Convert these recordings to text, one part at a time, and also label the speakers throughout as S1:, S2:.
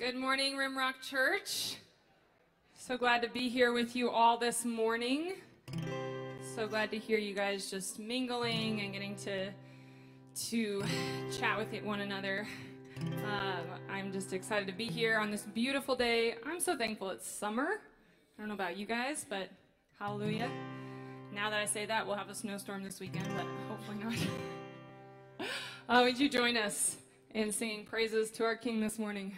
S1: Good morning, Rimrock Church. So glad to be here with you all this morning. So glad to hear you guys just mingling and getting to to chat with one another. Uh, I'm just excited to be here on this beautiful day. I'm so thankful it's summer. I don't know about you guys, but hallelujah. Now that I say that, we'll have a snowstorm this weekend, but hopefully not. uh, would you join us in singing praises to our King this morning?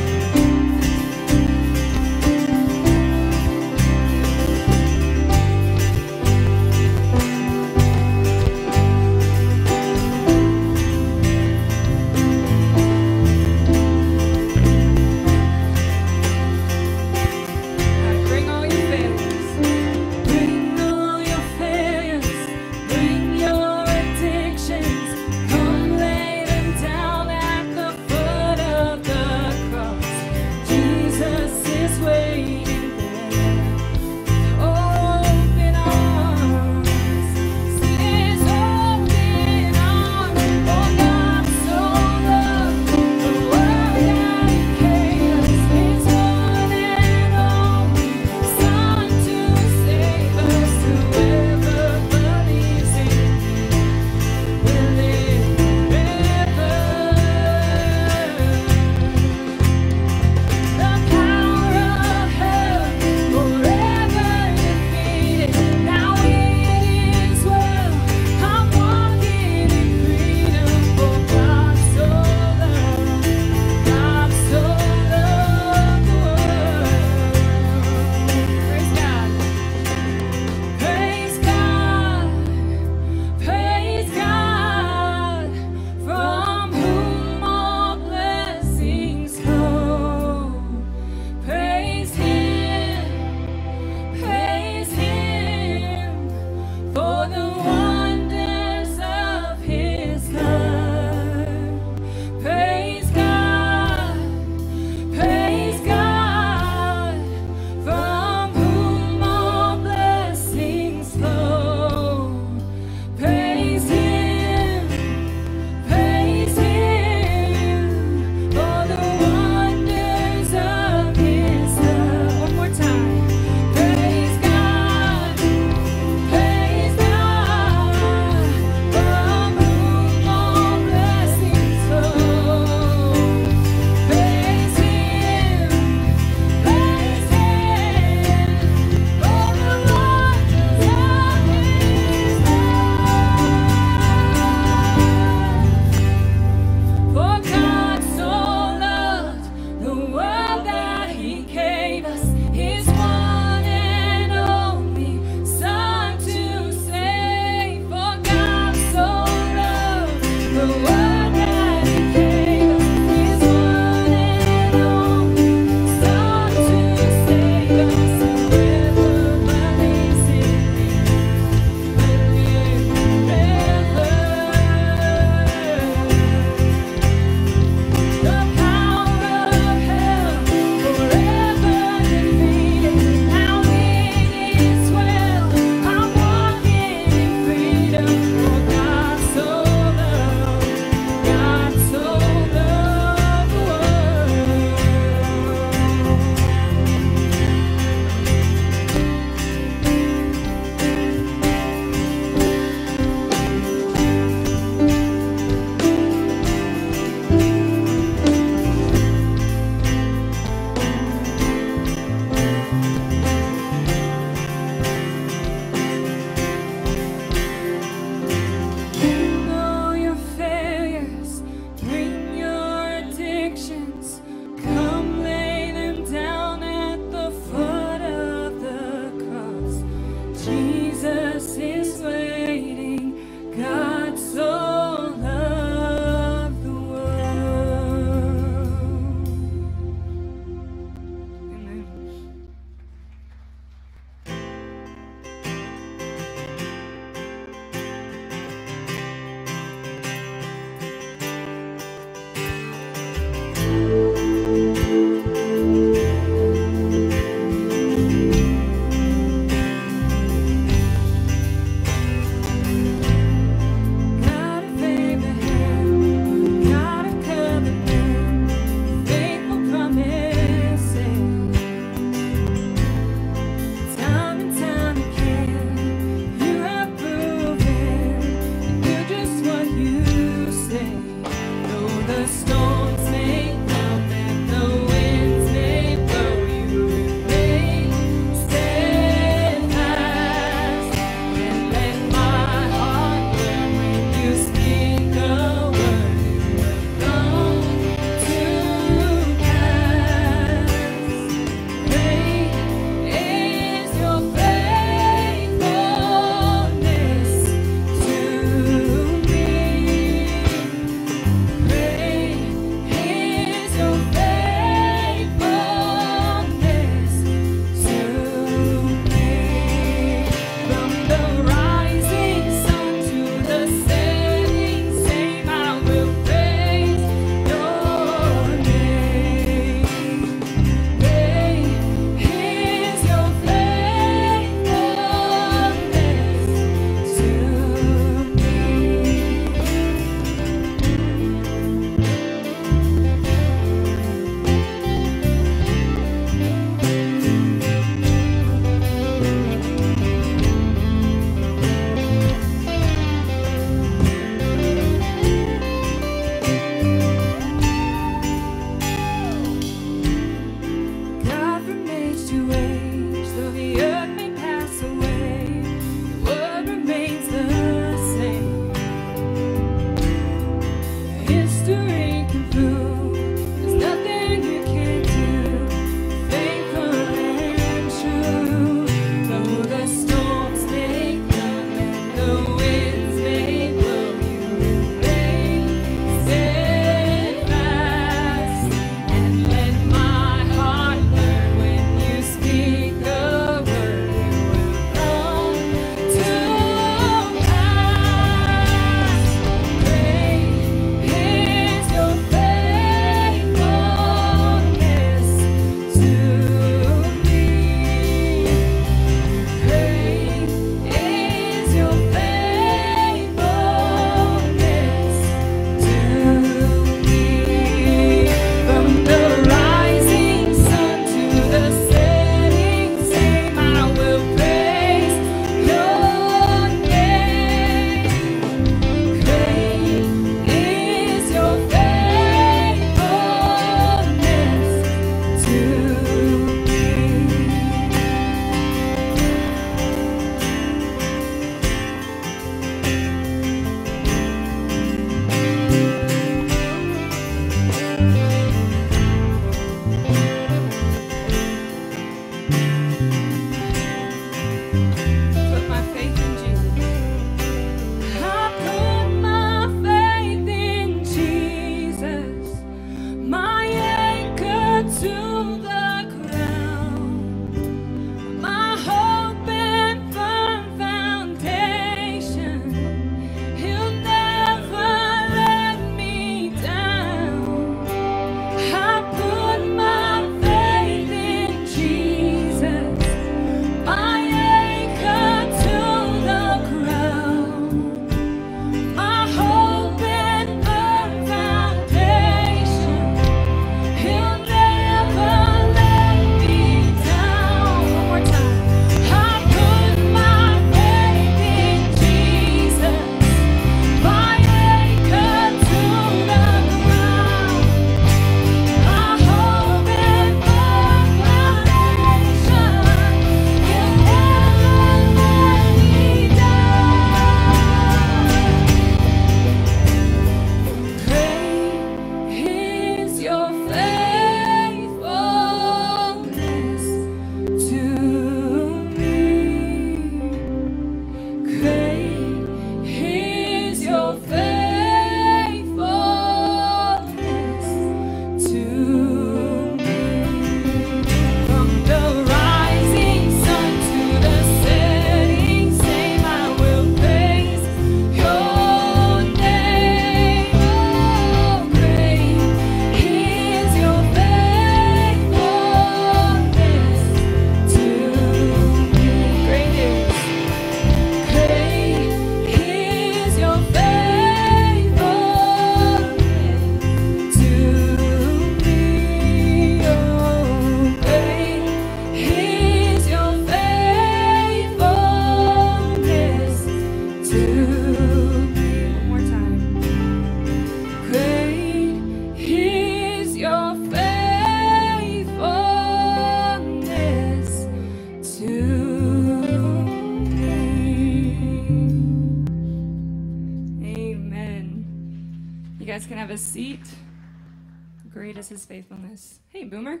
S1: Is his faithfulness. Hey, Boomer.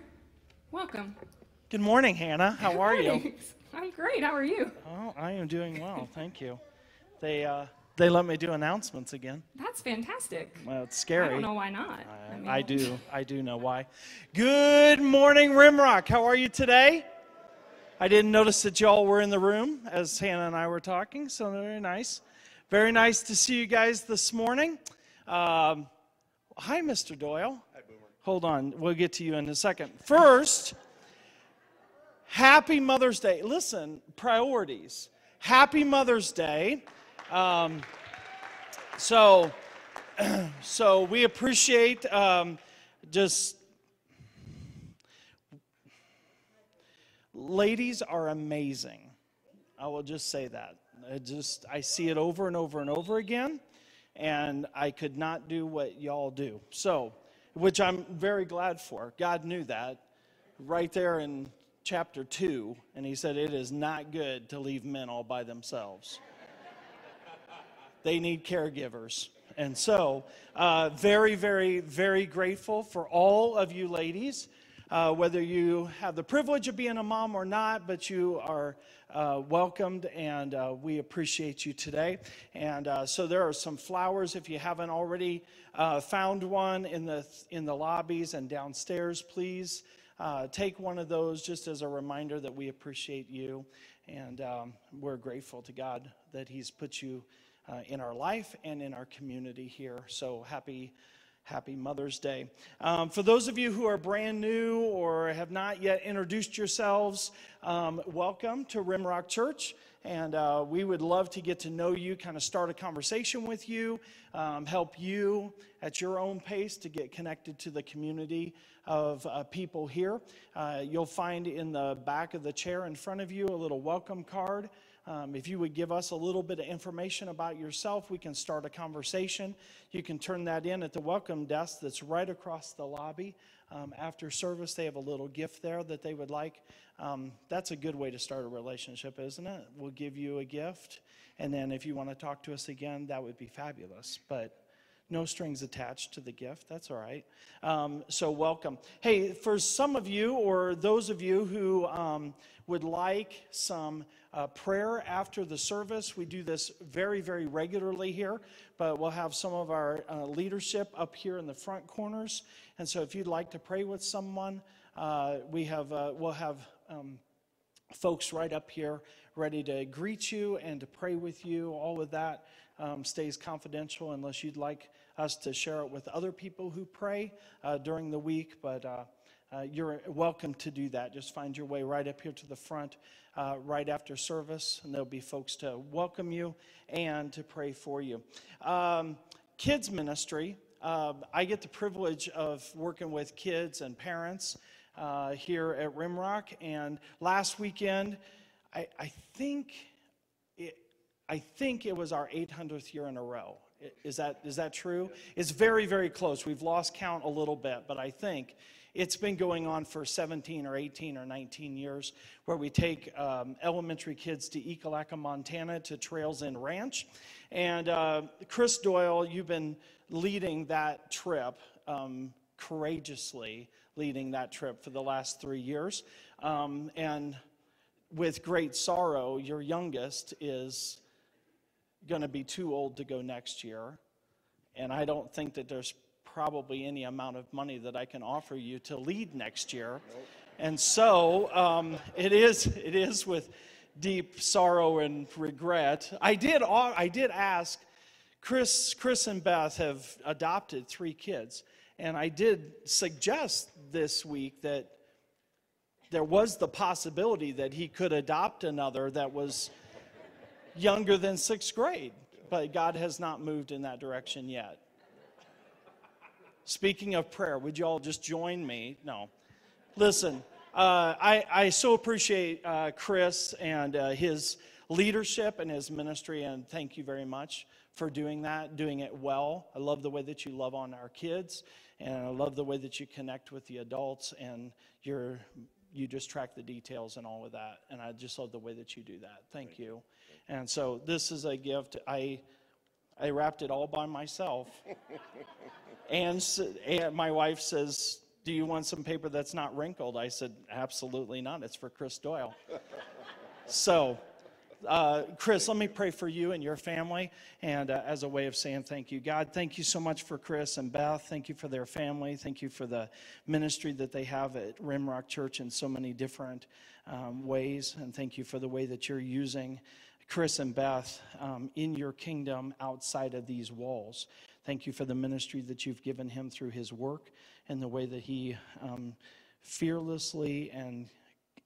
S1: Welcome.
S2: Good morning, Hannah. How are you?
S1: I'm great. How are you?
S2: Oh, I am doing well. Thank you. They uh, they let me do announcements again.
S1: That's fantastic.
S2: Well, it's scary.
S1: I don't know why not.
S2: I,
S1: mean,
S2: I do. I do know why. Good morning, Rimrock. How are you today? I didn't notice that y'all were in the room as Hannah and I were talking, so very nice. Very nice to see you guys this morning. Um, hi, Mr. Doyle. Hold on. We'll get to you in a second. First, Happy Mother's Day. Listen, priorities. Happy Mother's Day. Um, so, so we appreciate um, just ladies are amazing. I will just say that. I just I see it over and over and over again, and I could not do what y'all do. So, which I'm very glad for. God knew that right there in chapter 2, and he said, It is not good to leave men all by themselves. they need caregivers. And so, uh, very, very, very grateful for all of you ladies, uh, whether you have the privilege of being a mom or not, but you are uh, welcomed, and uh, we appreciate you today. And uh, so, there are some flowers if you haven't already uh, found one in the in the lobbies and downstairs. Please uh, take one of those just as a reminder that we appreciate you. And um, we're grateful to God that He's put you in our life and in our community here. So happy. Happy Mother's Day. Um, for those of you who are brand new or have not yet introduced yourselves, um, welcome to Rimrock Church. And uh, we would love to get to know you, kind of start a conversation with you, um, help you at your own pace to get connected to the community of uh, people here. Uh, you'll find in the back of the chair in front of you a little welcome card. Um, if you would give us a little bit of information about yourself, we can start a conversation. You can turn that in at the welcome desk that's right across the lobby. Um, after service, they have a little gift there that they would like. Um, that's a good way to start a relationship, isn't it? We'll give you a gift, and then if you want to talk to us again, that would be fabulous. But no strings attached to the gift. That's all right. Um, so, welcome. Hey, for some of you or those of you who um, would like some uh, prayer after the service, we do this very, very regularly here, but we'll have some of our uh, leadership up here in the front corners. And so, if you'd like to pray with someone, uh, we have, uh, we'll have um, folks right up here ready to greet you and to pray with you. All of that um, stays confidential unless you'd like us to share it with other people who pray uh, during the week. But uh, you're welcome to do that. Just find your way right up here to the front uh, right after service, and there'll be folks to welcome you and to pray for you. Um, kids ministry. Uh, I get the privilege of working with kids and parents uh, here at Rimrock, and last weekend, I, I think I think it was our 800th year in a row. Is that, is that true? It's very, very close. We've lost count a little bit, but I think it's been going on for 17 or 18 or 19 years where we take um, elementary kids to Ekalaka, Montana to Trails End Ranch. And uh, Chris Doyle, you've been leading that trip, um, courageously leading that trip for the last three years. Um, and with great sorrow, your youngest is going to be too old to go next year. And I don't think that there's probably any amount of money that I can offer you to lead next year. And so um, it is. It is with deep sorrow and regret. I did. I did ask. Chris, Chris and Beth have adopted three kids, and I did suggest this week that there was the possibility that he could adopt another that was younger than sixth grade, but God has not moved in that direction yet. Speaking of prayer, would you all just join me? No. Listen, uh, I, I so appreciate uh, Chris and uh, his leadership and his ministry, and thank you very much for doing that, doing it well. I love the way that you love on our kids, and I love the way that you connect with the adults, and you're, you just track the details and all of that. And I just love the way that you do that. Thank you. And so this is a gift. I, I wrapped it all by myself. and, and my wife says, Do you want some paper that's not wrinkled? I said, Absolutely not. It's for Chris Doyle. so, uh, Chris, let me pray for you and your family, and uh, as a way of saying thank you. God, thank you so much for Chris and Beth. Thank you for their family. Thank you for the ministry that they have at Rimrock Church in so many different um, ways, and thank you for the way that you're using Chris and Beth um, in your kingdom outside of these walls. Thank you for the ministry that you've given him through his work and the way that he um, fearlessly and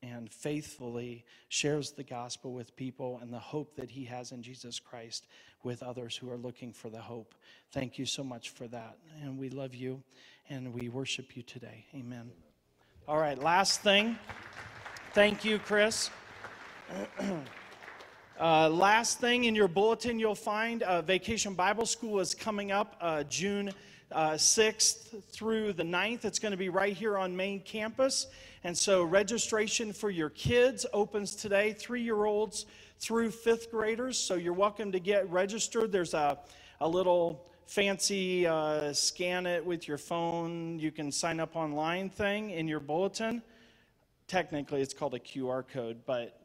S2: and faithfully shares the gospel with people and the hope that he has in Jesus Christ with others who are looking for the hope. Thank you so much for that. And we love you and we worship you today. Amen. All right, last thing. Thank you, Chris. Uh, last thing in your bulletin, you'll find uh, Vacation Bible School is coming up uh, June 6th uh, through the 9th. It's going to be right here on main campus. And so registration for your kids opens today, three year olds through fifth graders. So you're welcome to get registered. There's a, a little fancy uh, scan it with your phone, you can sign up online thing in your bulletin. Technically, it's called a QR code, but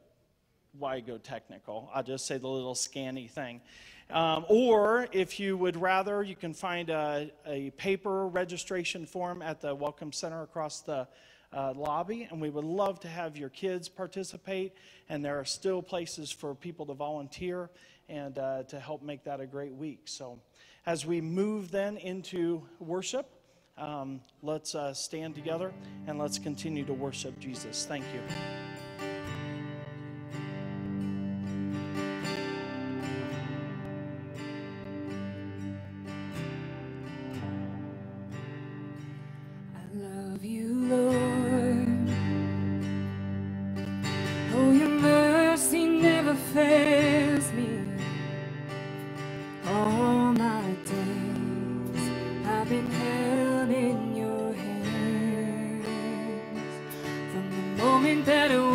S2: why go technical? I'll just say the little scanny thing. Um, or if you would rather, you can find a, a paper registration form at the Welcome Center across the uh, lobby, and we would love to have your kids participate. And there are still places for people to volunteer and uh, to help make that a great week. So, as we move then into worship, um, let's uh, stand together and let's continue to worship Jesus. Thank you.
S1: something that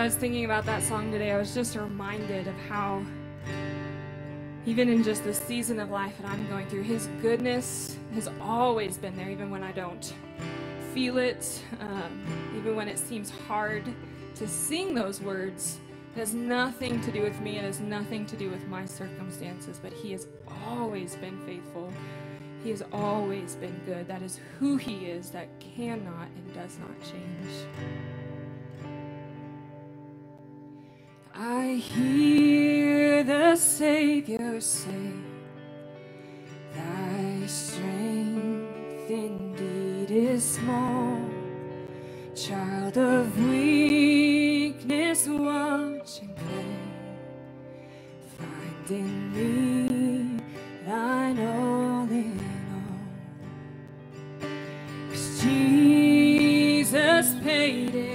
S1: I was thinking about that song today, I was just reminded of how, even in just the season of life that I'm going through, His goodness has always been there, even when I don't feel it, um, even when it seems hard to sing those words. It has nothing to do with me, it has nothing to do with my circumstances, but He has always been faithful. He has always been good. That is who He is, that cannot and does not change. I hear the Savior say, Thy strength indeed is small. Child of weakness, watch and pray. Find in me thine all in all. 'Cause Jesus paid it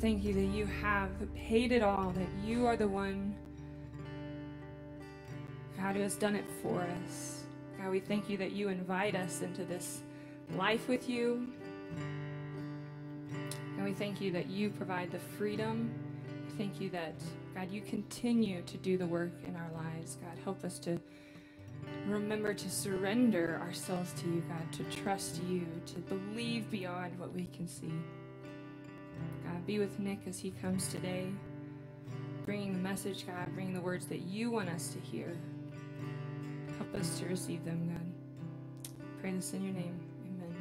S1: thank you that you have paid it all, that you are the one, God, who has done it for us. God, we thank you that you invite us into this life with you. And we thank you that you provide the freedom. We thank you that, God, you continue to do the work in our lives. God, help us to remember to surrender ourselves to you, God, to trust you, to believe beyond what we can see. God, be with Nick as he comes today, bringing the message, God, bringing the words that you want us to hear. Help us to receive them, God. Pray this in your name. Amen.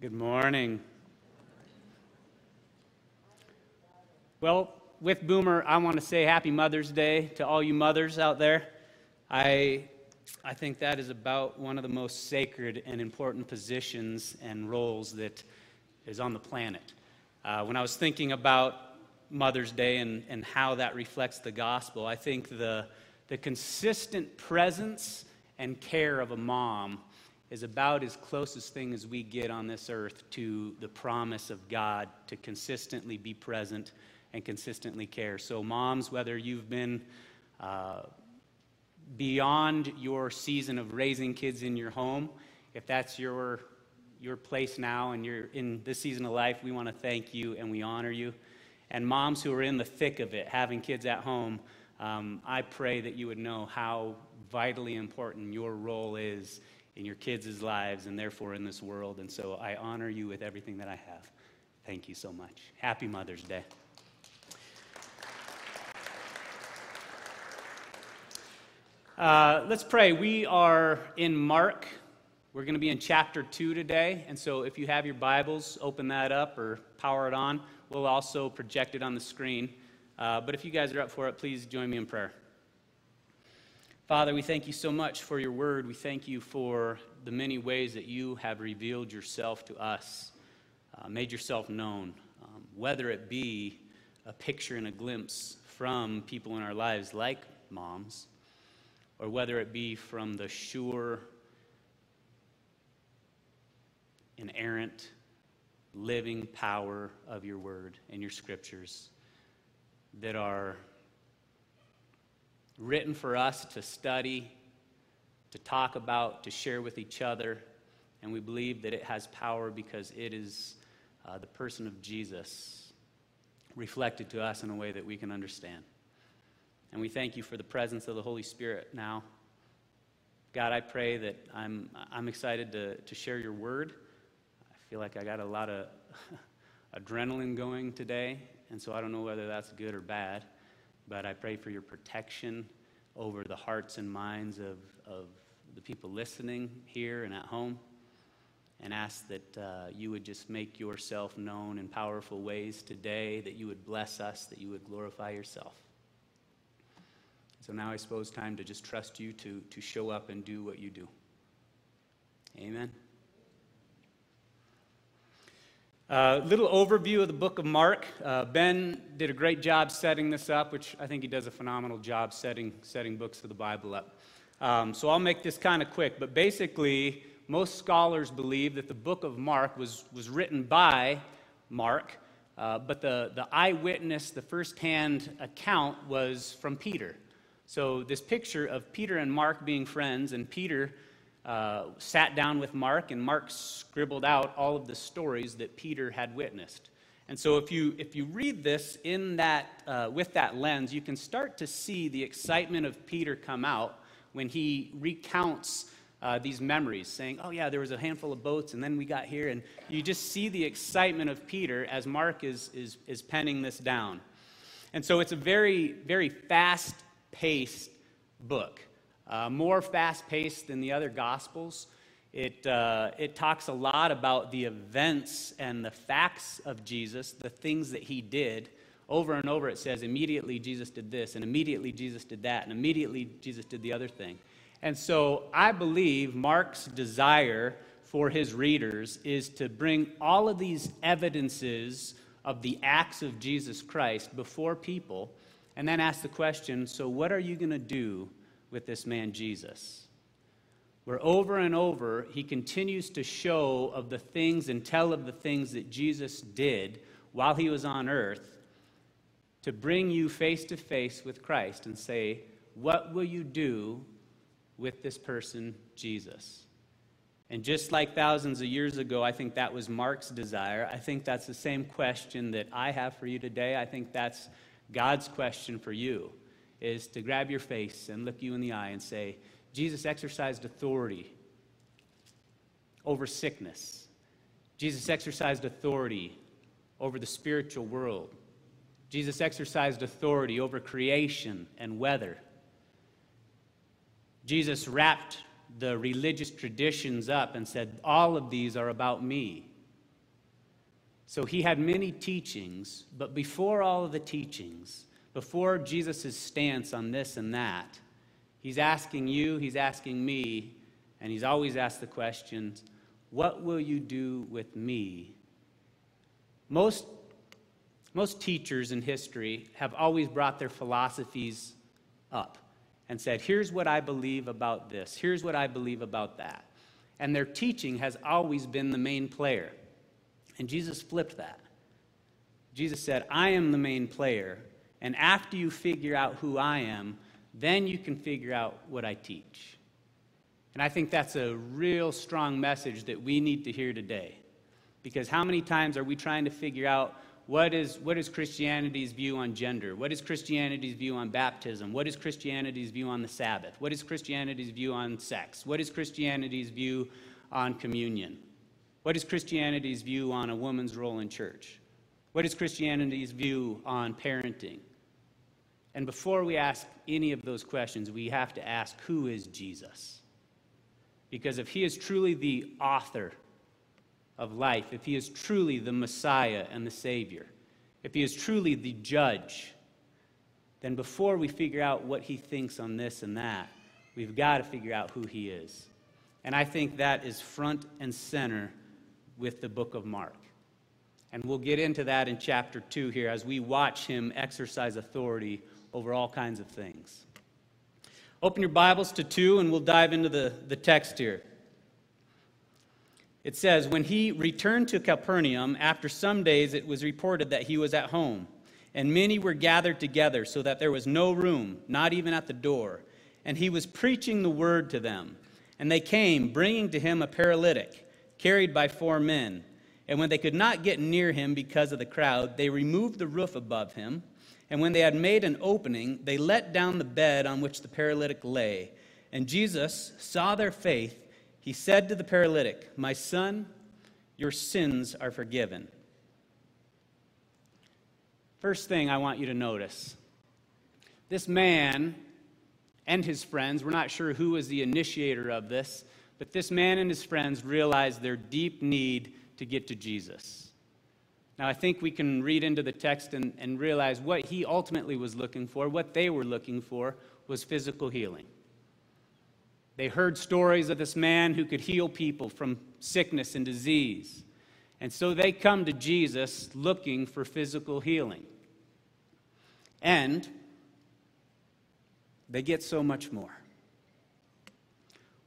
S3: Good morning. Well, with Boomer, I want to say Happy Mother's Day to all you mothers out there. I, I think that is about one of the most sacred and important positions and roles that is on the planet. Uh, when I was thinking about Mother's Day and, and how that reflects the gospel, I think the, the consistent presence and care of a mom is about as closest thing as we get on this earth to the promise of God to consistently be present and consistently care. So, moms, whether you've been uh, beyond your season of raising kids in your home, if that's your your place now and you're in this season of life, we want to thank you and we honor you. And moms who are in the thick of it, having kids at home, um, I pray that you would know how vitally important your role is in your kids' lives and therefore in this world. And so I honor you with everything that I have. Thank you so much. Happy Mother's Day. Uh, let's pray. We are in Mark. We're going to be in chapter 2 today. And so if you have your Bibles, open that up or power it on. We'll also project it on the screen. Uh, but if you guys are up for it, please join me in prayer. Father, we thank you so much for your word. We thank you for the many ways that you have revealed yourself to us, uh, made yourself known, um, whether it be a picture and a glimpse from people in our lives like moms or whether it be from the sure, inerrant, living power of your word and your scriptures that are written for us to study, to talk about, to share with each other. And we believe that it has power because it is uh, the person of Jesus reflected to us in a way that we can understand. And we thank you for the presence of the Holy Spirit now. God, I pray that I'm, I'm excited to, to share your word. I feel like I got a lot of adrenaline going today, and so I don't know whether that's good or bad, but I pray for your protection over the hearts and minds of, of the people listening here and at home, and ask that uh, you would just make yourself known in powerful ways today, that you would bless us, that you would glorify yourself. So now I suppose time to just trust you to, to show up and do what you do. Amen. A uh, little overview of the book of Mark. Uh, ben did a great job setting this up, which I think he does a phenomenal job setting, setting books of the Bible up. Um, so I'll make this kind of quick, but basically, most scholars believe that the book of Mark was, was written by Mark, uh, but the, the eyewitness, the firsthand account was from Peter. So, this picture of Peter and Mark being friends, and Peter uh, sat down with Mark, and Mark scribbled out all of the stories that Peter had witnessed. And so, if you, if you read this in that, uh, with that lens, you can start to see the excitement of Peter come out when he recounts uh, these memories, saying, Oh, yeah, there was a handful of boats, and then we got here. And you just see the excitement of Peter as Mark is, is, is penning this down. And so, it's a very, very fast paced book, uh, more fast paced than the other Gospels. It, uh, it talks a lot about the events and the facts of Jesus, the things that he did. Over and over, it says, immediately Jesus did this, and immediately Jesus did that, and immediately Jesus did the other thing. And so I believe Mark's desire for his readers is to bring all of these evidences of the acts of Jesus Christ before people and then ask the question so, what are you going to do with this man Jesus? where over and over he continues to show of the things and tell of the things that Jesus did while he was on earth to bring you face to face with Christ and say, What will you do with this person, Jesus? And just like thousands of years ago, I think that was Mark's desire. I think that's the same question that I have for you today. I think that's God's question for you is to grab your face and look you in the eye and say, Jesus exercised authority over sickness. Jesus exercised authority over the spiritual world. Jesus exercised authority over creation and weather. Jesus wrapped the religious traditions up and said, All of these are about me. So he had many teachings, but before all of the teachings, before Jesus' stance on this and that, he's asking you, he's asking me, and he's always asked the questions what will you do with me? Most, most teachers in history have always brought their philosophies up and said, Here's what I believe about this, here's what I believe about that. And their teaching has always been the main player. And Jesus flipped that. Jesus said, I am the main player, and after you figure out who I am, then you can figure out what I teach. And I think that's a real strong message that we need to hear today. Because how many times are we trying to figure out what is, what is Christianity's view on gender? What is Christianity's view on baptism? What is Christianity's view on the Sabbath? What is Christianity's view on sex? What is Christianity's view on communion? What is Christianity's view on a woman's role in church? What is Christianity's view on parenting? And before we ask any of those questions, we have to ask who is Jesus? Because if he is truly the author of life, if he is truly the Messiah and the Savior, if he is truly the judge, then before we figure out what he thinks on this and that, we've got to figure out who he is. And I think that is front and center with the book of Mark. And we'll get into that in chapter 2 here as we watch him exercise authority over all kinds of things. Open your Bibles to 2, and we'll dive into the, the text here. It says, When he returned to Capernaum, after some days it was reported that he was at home. And many were gathered together, so that there was no room, not even at the door. And he was preaching the word to them. And they came, bringing to him a paralytic, carried by four men. And when they could not get near him because of the crowd, they removed the roof above him. And when they had made an opening, they let down the bed on which the paralytic lay. And Jesus saw their faith he said to the paralytic, My son, your sins are forgiven. First thing I want you to notice this man and his friends, we're not sure who was the initiator of this, but this man and his friends realized their deep need to get to Jesus. Now, I think we can read into the text and, and realize what he ultimately was looking for, what they were looking for, was physical healing. They heard stories of this man who could heal people from sickness and disease. And so they come to Jesus looking for physical healing. And they get so much more,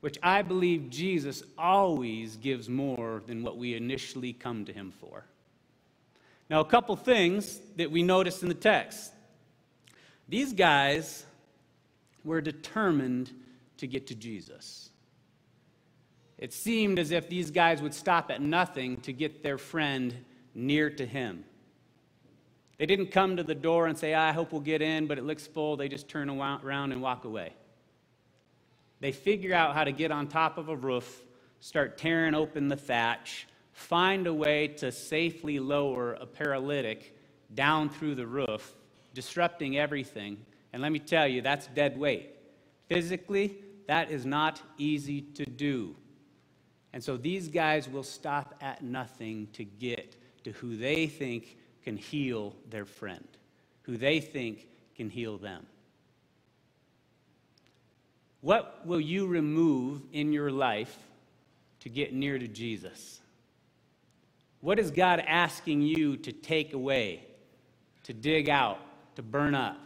S3: which I believe Jesus always gives more than what we initially come to him for. Now, a couple things that we notice in the text. These guys were determined to get to Jesus. It seemed as if these guys would stop at nothing to get their friend near to him. They didn't come to the door and say, ah, I hope we'll get in, but it looks full. They just turn around and walk away. They figure out how to get on top of a roof, start tearing open the thatch, find a way to safely lower a paralytic down through the roof, disrupting everything. And let me tell you, that's dead weight. Physically, that is not easy to do. And so these guys will stop at nothing to get to who they think can heal their friend, who they think can heal them. What will you remove in your life to get near to Jesus? What is God asking you to take away, to dig out, to burn up?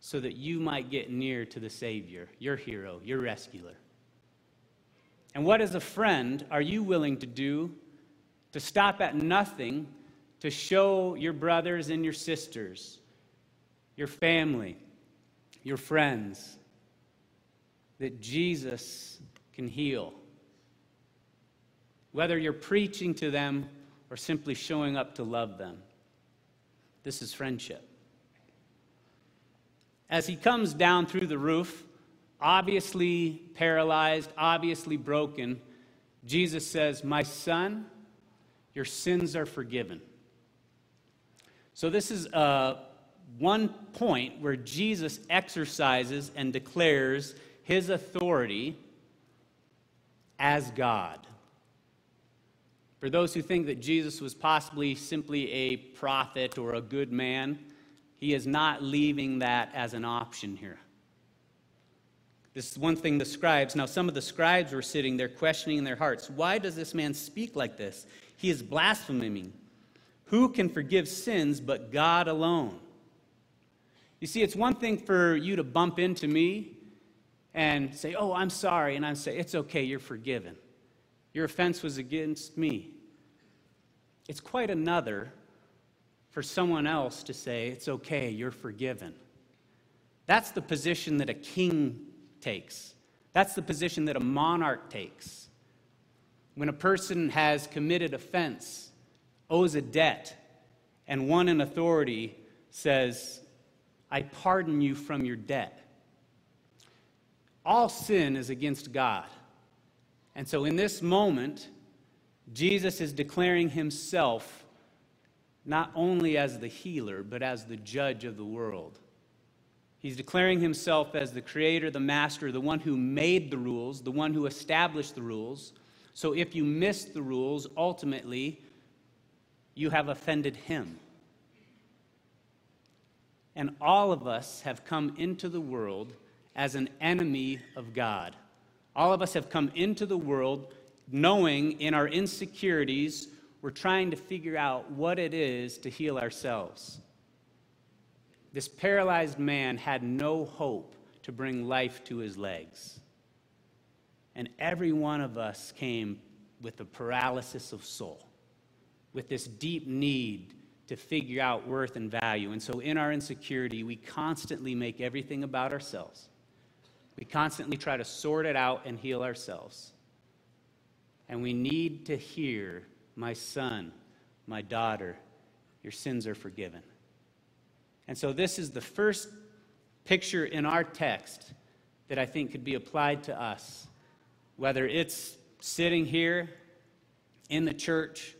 S3: so that you might get near to the Savior, your hero, your rescuer. And what, as a friend, are you willing to do to stop at nothing to show your brothers and your sisters, your family, your friends, that Jesus can heal? Whether you're preaching to them or simply showing up to love them. This is friendship. As he comes down through the roof, obviously paralyzed, obviously broken, Jesus says, My son, your sins are forgiven. So, this is uh, one point where Jesus exercises and declares his authority as God. For those who think that Jesus was possibly simply a prophet or a good man, he is not leaving that as an option here. This is one thing the scribes, now some of the scribes were sitting there questioning in their hearts, why does this man speak like this? He is blaspheming. Who can forgive sins but God alone? You see, it's one thing for you to bump into me and say, Oh, I'm sorry. And I say, It's okay, you're forgiven. Your offense was against me. It's quite another for someone else to say, It's okay, you're forgiven. That's the position that a king takes. That's the position that a monarch takes. When a person has committed offense, owes a debt, and one in authority says, I pardon you from your debt. All sin is against God. And so in this moment, Jesus is declaring himself not only as the healer, but as the judge of the world. He's declaring himself as the creator, the master, the one who made the rules, the one who established the rules. So if you miss the rules, ultimately, you have offended him. And all of us have come into the world as an enemy of God. All of us have come into the world knowing in our insecurities, we're trying to figure out what it is to heal ourselves. This paralyzed man had no hope to bring life to his legs. And every one of us came with a paralysis of soul, with this deep need to figure out worth and value. And so, in our insecurity, we constantly make everything about ourselves. We constantly try to sort it out and heal ourselves. And we need to hear, my son, my daughter, your sins are forgiven. And so, this is the first picture in our text that I think could be applied to us, whether it's sitting here in the church,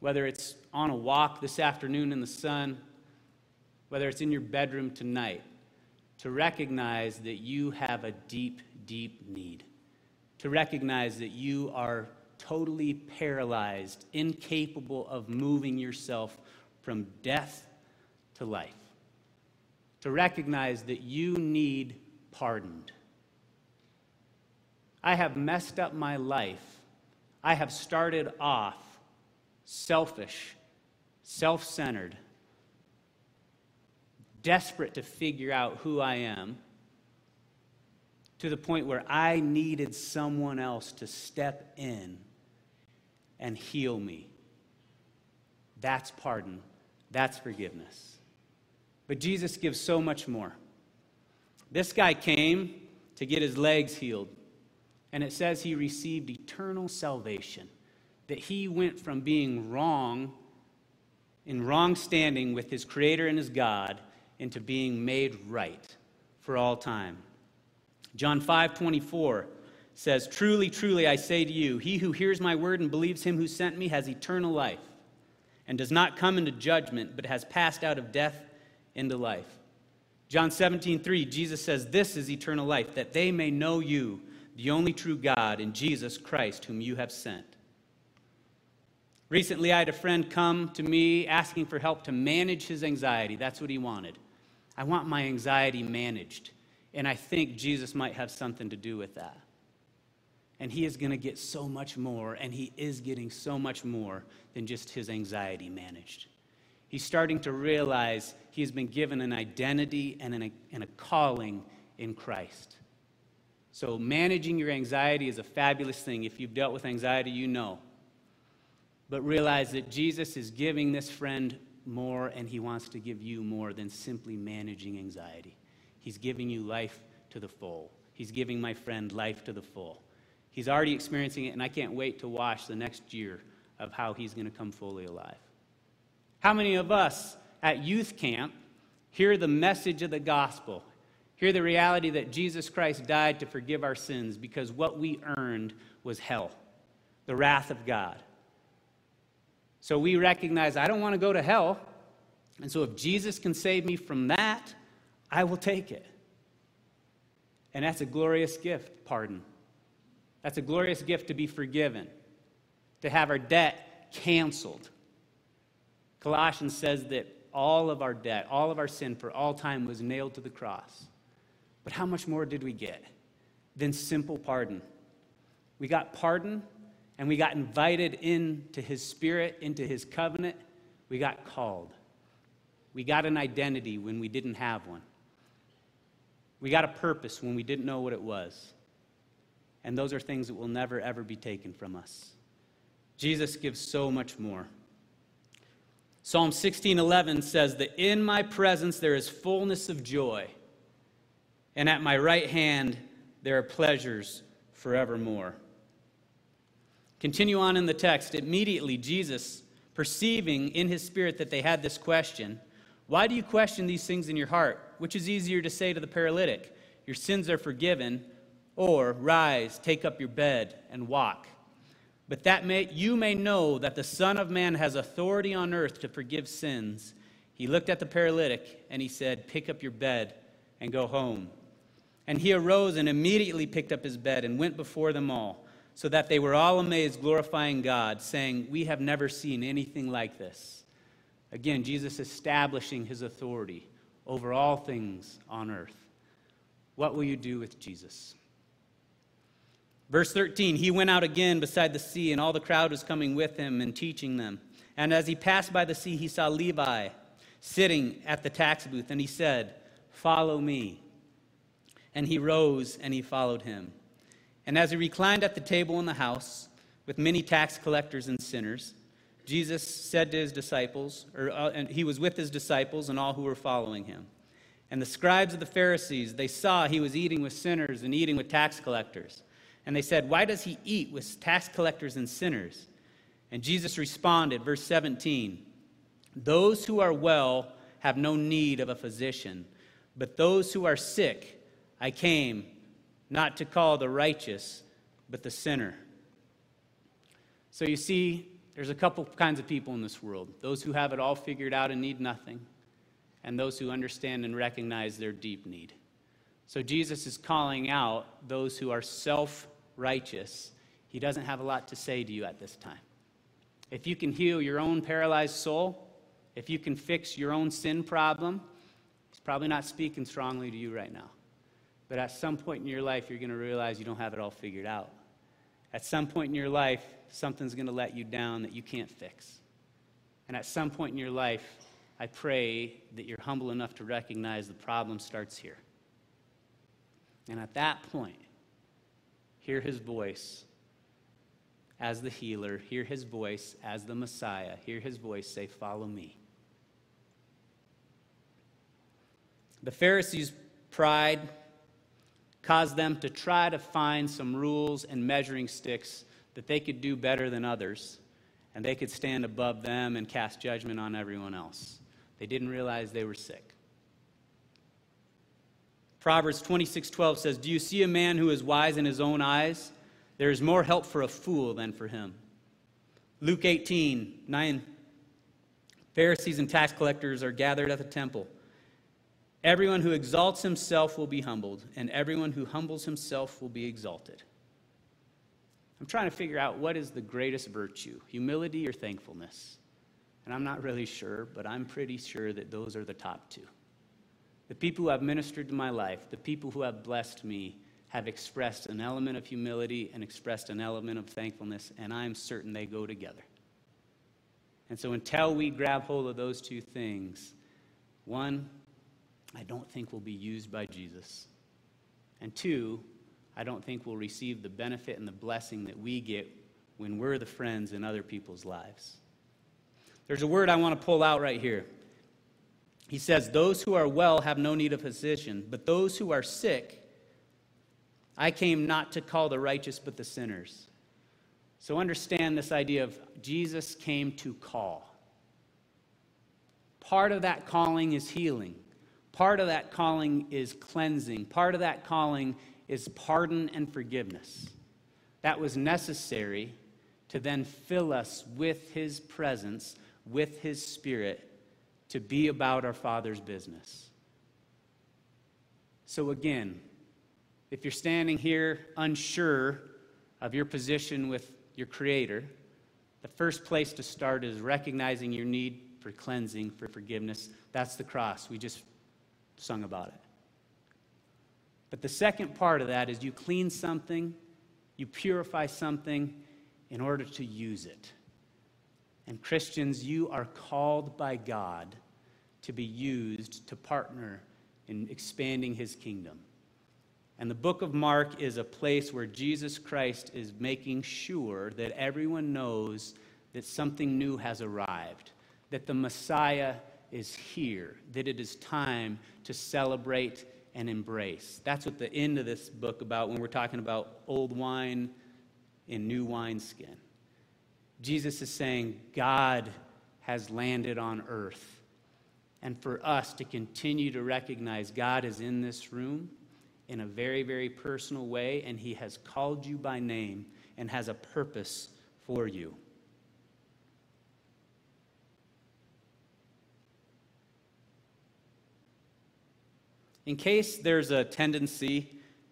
S3: whether it's on a walk this afternoon in the sun, whether it's in your bedroom tonight, to recognize that you have a deep, deep need, to recognize that you are totally paralyzed, incapable of moving yourself from death to life to recognize that you need pardoned. I have messed up my life. I have started off selfish, self centered, desperate to figure out who I am, to the point where I needed someone else to step in and heal me. That's pardon, that's forgiveness. But Jesus gives so much more. This guy came to get his legs healed, and it says he received eternal salvation, that he went from being wrong, in wrong standing with his Creator and his God, into being made right for all time. John 5 24 says, Truly, truly, I say to you, he who hears my word and believes him who sent me has eternal life, and does not come into judgment, but has passed out of death into life. John 17, 3, Jesus says, This is eternal life, that they may know you, the only true God, and Jesus Christ, whom you have sent. Recently, I had a friend come to me asking for help to manage his anxiety. That's what he wanted. I want my anxiety managed. And I think Jesus might have something to do with that. And he is going to get so much more, and he is getting so much more than just his anxiety managed. He's starting to realize he's been given an identity and, an, and a calling in Christ. So, managing your anxiety is a fabulous thing. If you've dealt with anxiety, you know. But realize that Jesus is giving this friend more, and he wants to give you more than simply managing anxiety. He's giving you life to the full. He's giving my friend life to the full. He's already experiencing it, and I can't wait to watch the next year of how he's going to come fully alive. How many of us at youth camp hear the message of the gospel, hear the reality that Jesus Christ died to forgive our sins because what we earned was hell, the wrath of God? So we recognize I don't want to go to hell. And so if Jesus can save me from that, I will take it. And that's a glorious gift, pardon. That's a glorious gift to be forgiven, to have our debt canceled. Colossians says that all of our debt, all of our sin for all time was nailed to the cross. But how much more did we get than simple pardon? We got pardon and we got invited into his spirit, into his covenant. We got called. We got an identity when we didn't have one. We got a purpose when we didn't know what it was. And those are things that will never, ever be taken from us. Jesus gives so much more. Psalm 16:11 says that in my presence there is fullness of joy, and at my right hand there are pleasures forevermore. Continue on in the text. Immediately, Jesus, perceiving in his spirit that they had this question, Why do you question these things in your heart? Which is easier to say to the paralytic, Your sins are forgiven, or Rise, take up your bed, and walk. But that may, you may know that the Son of Man has authority on earth to forgive sins. He looked at the paralytic and he said, Pick up your bed and go home. And he arose and immediately picked up his bed and went before them all so that they were all amazed, glorifying God, saying, We have never seen anything like this. Again, Jesus establishing his authority over all things on earth. What will you do with Jesus? Verse 13 He went out again beside the sea, and all the crowd was coming with him and teaching them. And as he passed by the sea, he saw Levi sitting at the tax booth, and he said, Follow me. And he rose and he followed him. And as he reclined at the table in the house with many tax collectors and sinners, Jesus said to his disciples, or uh, and he was with his disciples and all who were following him. And the scribes of the Pharisees, they saw he was eating with sinners and eating with tax collectors. And they said, Why does he eat with tax collectors and sinners? And Jesus responded, verse 17 Those who are well have no need of a physician, but those who are sick, I came not to call the righteous, but the sinner. So you see, there's a couple kinds of people in this world those who have it all figured out and need nothing, and those who understand and recognize their deep need. So Jesus is calling out those who are self righteous. He doesn't have a lot to say to you at this time. If you can heal your own paralyzed soul, if you can fix your own sin problem, he's probably not speaking strongly to you right now. But at some point in your life, you're going to realize you don't have it all figured out. At some point in your life, something's going to let you down that you can't fix. And at some point in your life, I pray that you're humble enough to recognize the problem starts here. And at that point, hear his voice as the healer, hear his voice as the Messiah, hear his voice say, Follow me. The Pharisees' pride caused them to try to find some rules and measuring sticks that they could do better than others, and they could stand above them and cast judgment on everyone else. They didn't realize they were sick. Proverbs 26:12 says, "Do you see a man who is wise in his own eyes? There is more help for a fool than for him." Luke 18, 9. Pharisees and tax collectors are gathered at the temple. Everyone who exalts himself will be humbled, and everyone who humbles himself will be exalted. I'm trying to figure out what is the greatest virtue, humility or thankfulness. And I'm not really sure, but I'm pretty sure that those are the top two. The people who have ministered to my life, the people who have blessed me, have expressed an element of humility and expressed an element of thankfulness, and I'm certain they go together. And so until we grab hold of those two things, one, I don't think will be used by Jesus. And two, I don't think will receive the benefit and the blessing that we get when we're the friends in other people's lives. There's a word I want to pull out right here. He says, Those who are well have no need of physician, but those who are sick, I came not to call the righteous, but the sinners. So understand this idea of Jesus came to call. Part of that calling is healing. Part of that calling is cleansing. Part of that calling is pardon and forgiveness. That was necessary to then fill us with His presence, with His Spirit, to be about our Father's business. So, again, if you're standing here unsure of your position with your Creator, the first place to start is recognizing your need for cleansing, for forgiveness. That's the cross. We just sung about it. But the second part of that is you clean something, you purify something in order to use it. And Christians, you are called by God to be used to partner in expanding his kingdom. And the book of Mark is a place where Jesus Christ is making sure that everyone knows that something new has arrived, that the Messiah is here, that it is time to celebrate and embrace. That's what the end of this book about when we're talking about old wine in new wineskin. Jesus is saying God has landed on earth. And for us to continue to recognize God is in this room in a very, very personal way, and He has called you by name and has a purpose for you. In case there's a tendency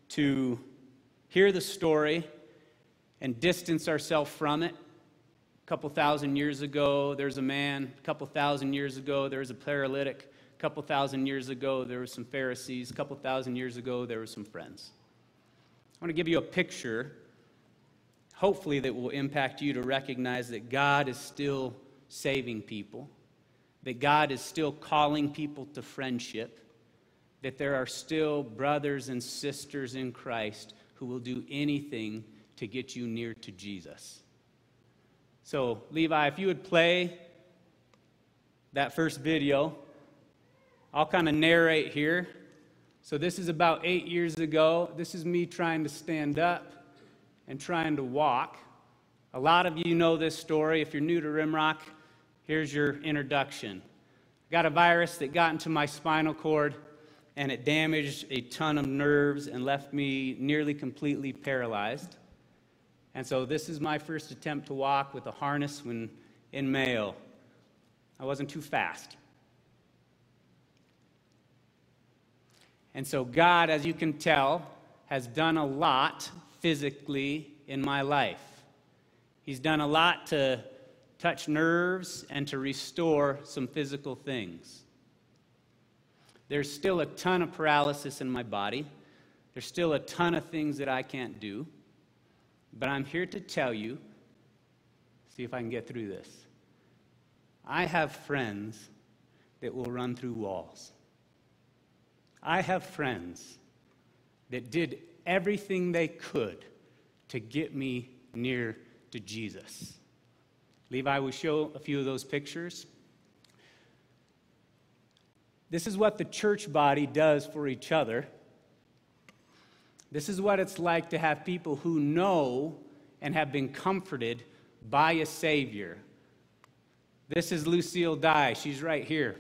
S3: to hear the story and distance ourselves from it. A couple thousand years ago, there's a man. A couple thousand years ago, there was a paralytic. A couple thousand years ago, there were some Pharisees. A couple thousand years ago, there were some friends. I want to give you a picture, hopefully, that will impact you to recognize that God is still saving people, that God is still calling people to friendship that there are still brothers and sisters in Christ who will do anything to get you near to Jesus. So, Levi, if you would play that first video, I'll kind of narrate here. So, this is about eight years ago. This is me trying to stand up and trying to walk. A lot of you know this story. If you're new to Rimrock, here's your introduction. I got a virus that got into my spinal cord and it damaged a ton of nerves and left me nearly completely paralyzed. And so this is my first attempt to walk with a harness when in Mayo. I wasn't too fast. And so God, as you can tell, has done a lot physically in my life. He's done a lot to touch nerves and to restore some physical things. There's still a ton of paralysis in my body. There's still a ton of things that I can't do. But I'm here to tell you see if I can get through this. I have friends that will run through walls. I have friends that did everything they could to get me near to Jesus. Levi will show a few of those pictures. This is what the church body does for each other. This is what it's like to have people who know and have been comforted by a Savior. This is Lucille Dye. She's right here.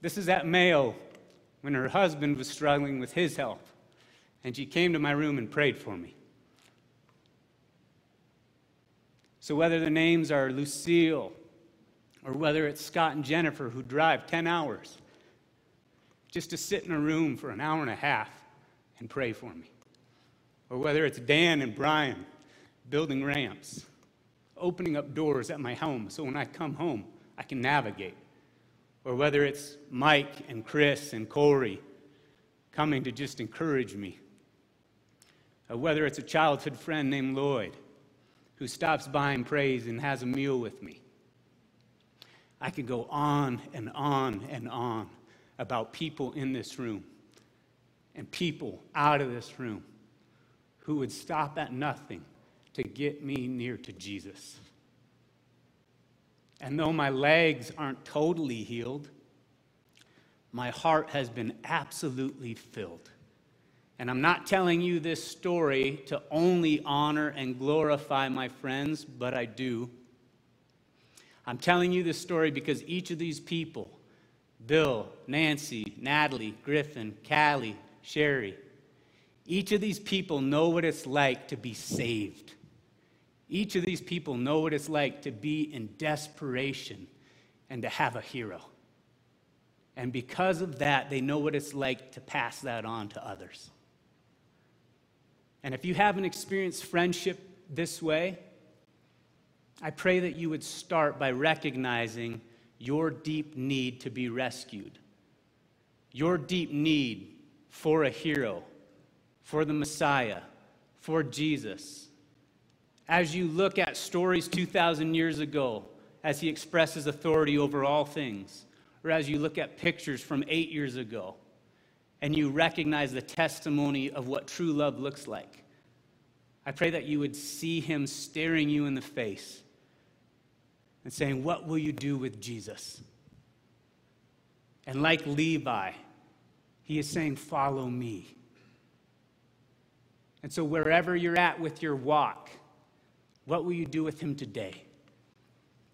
S3: This is at Mayo when her husband was struggling with his health. And she came to my room and prayed for me. So, whether the names are Lucille, or whether it's Scott and Jennifer who drive 10 hours just to sit in a room for an hour and a half and pray for me, or whether it's Dan and Brian building ramps, opening up doors at my home so when I come home, I can navigate, or whether it's Mike and Chris and Corey coming to just encourage me, or whether it's a childhood friend named Lloyd who stops by and prays and has a meal with me I could go on and on and on about people in this room and people out of this room who would stop at nothing to get me near to Jesus. And though my legs aren't totally healed, my heart has been absolutely filled. And I'm not telling you this story to only honor and glorify my friends, but I do. I'm telling you this story because each of these people Bill, Nancy, Natalie, Griffin, Callie, Sherry each of these people know what it's like to be saved. Each of these people know what it's like to be in desperation and to have a hero. And because of that, they know what it's like to pass that on to others. And if you haven't experienced friendship this way, I pray that you would start by recognizing your deep need to be rescued, your deep need for a hero, for the Messiah, for Jesus. As you look at stories 2,000 years ago, as he expresses authority over all things, or as you look at pictures from eight years ago, and you recognize the testimony of what true love looks like, I pray that you would see him staring you in the face and saying, What will you do with Jesus? And like Levi, he is saying, Follow me. And so, wherever you're at with your walk, what will you do with him today?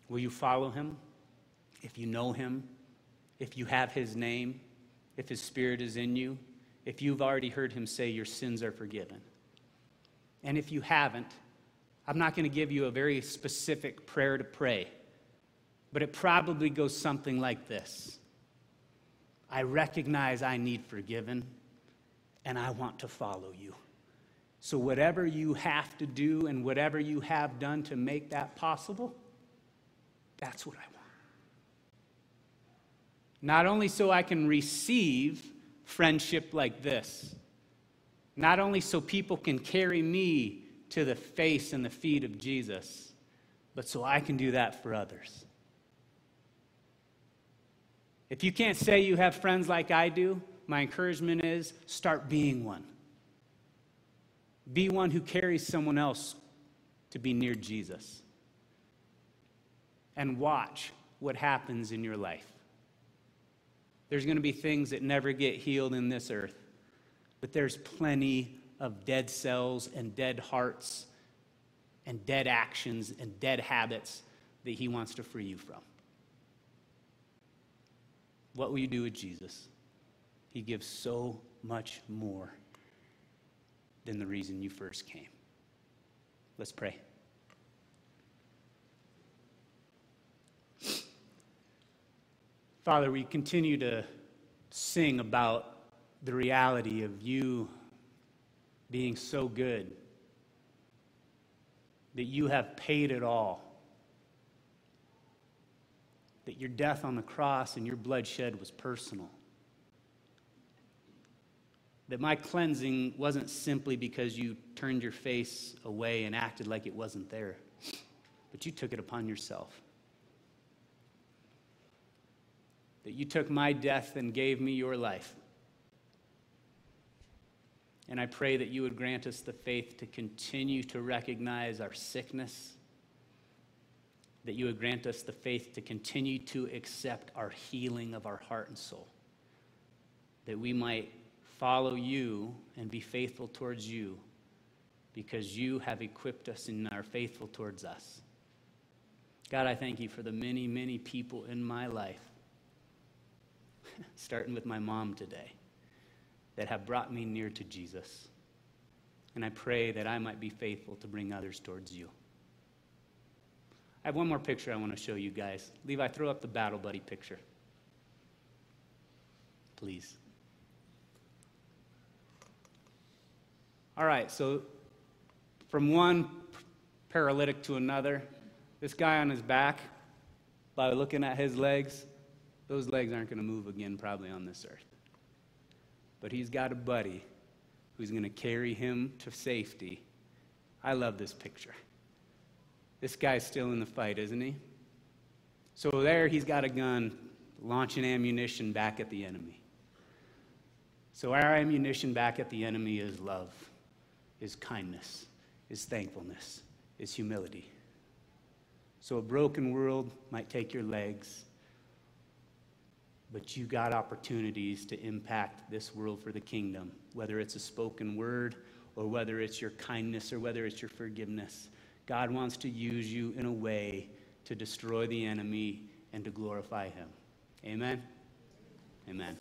S3: Will you follow him? If you know him, if you have his name, if his spirit is in you, if you've already heard him say your sins are forgiven. And if you haven't, I'm not going to give you a very specific prayer to pray but it probably goes something like this I recognize I need forgiven, and I want to follow you. So, whatever you have to do and whatever you have done to make that possible, that's what I want. Not only so I can receive friendship like this, not only so people can carry me to the face and the feet of Jesus, but so I can do that for others. If you can't say you have friends like I do, my encouragement is start being one. Be one who carries someone else to be near Jesus. And watch what happens in your life. There's going to be things that never get healed in this earth, but there's plenty of dead cells and dead hearts and dead actions and dead habits that He wants to free you from. What will you do with Jesus? He gives so much more than the reason you first came. Let's pray. Father, we continue to sing about the reality of you being so good, that you have paid it all that your death on the cross and your bloodshed was personal. That my cleansing wasn't simply because you turned your face away and acted like it wasn't there, but you took it upon yourself. That you took my death and gave me your life. And I pray that you would grant us the faith to continue to recognize our sickness that you would grant us the faith to continue to accept our healing of our heart and soul, that we might follow you and be faithful towards you because you have equipped us and are faithful towards us. God, I thank you for the many, many people in my life, starting with my mom today, that have brought me near to Jesus. And I pray that I might be faithful to bring others towards you. I have one more picture I want to show you guys. Levi, throw up the Battle Buddy picture. Please. All right, so from one paralytic to another, this guy on his back, by looking at his legs, those legs aren't going to move again probably on this earth. But he's got a buddy who's going to carry him to safety. I love this picture. This guy's still in the fight, isn't he? So there he's got a gun launching ammunition back at the enemy. So, our ammunition back at the enemy is love, is kindness, is thankfulness, is humility. So, a broken world might take your legs, but you got opportunities to impact this world for the kingdom, whether it's a spoken word or whether it's your kindness or whether it's your forgiveness. God wants to use you in a way to destroy the enemy and to glorify him. Amen? Amen.